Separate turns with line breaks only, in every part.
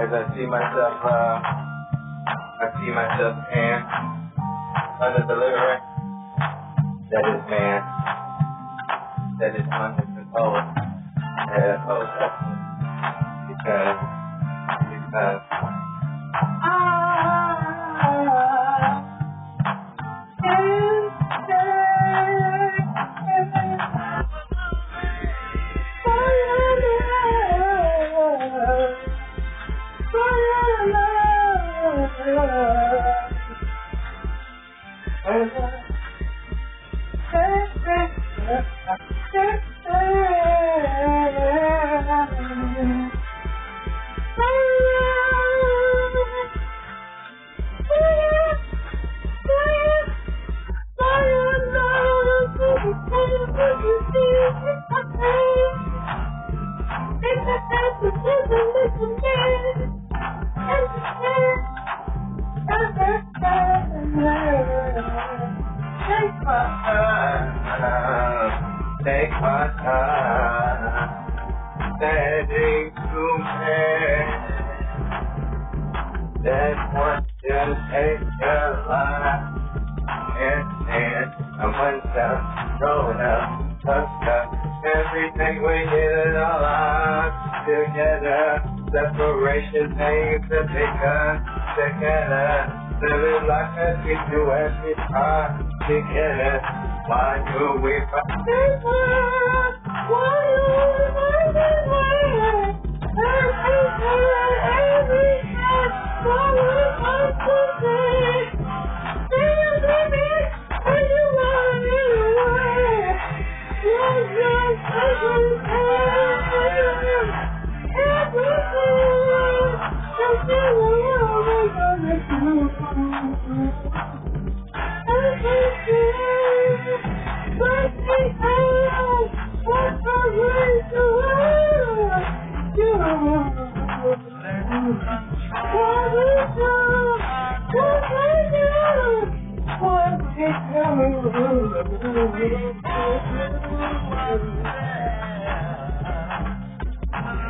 as I see myself, uh, I see myself and under delivery. That is man. That is under control. Yeah, oh, because, because, Oh, Take my time, to me. That one to take your life. And, and I'm one up, touch up. Everything we did it all out together. Separation things to take us together. Living like a we are together. Why do every part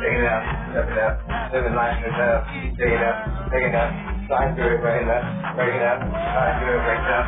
Take it out, step it out, living life is up, take it out, take it out, up, break it up, slide through it, break it up.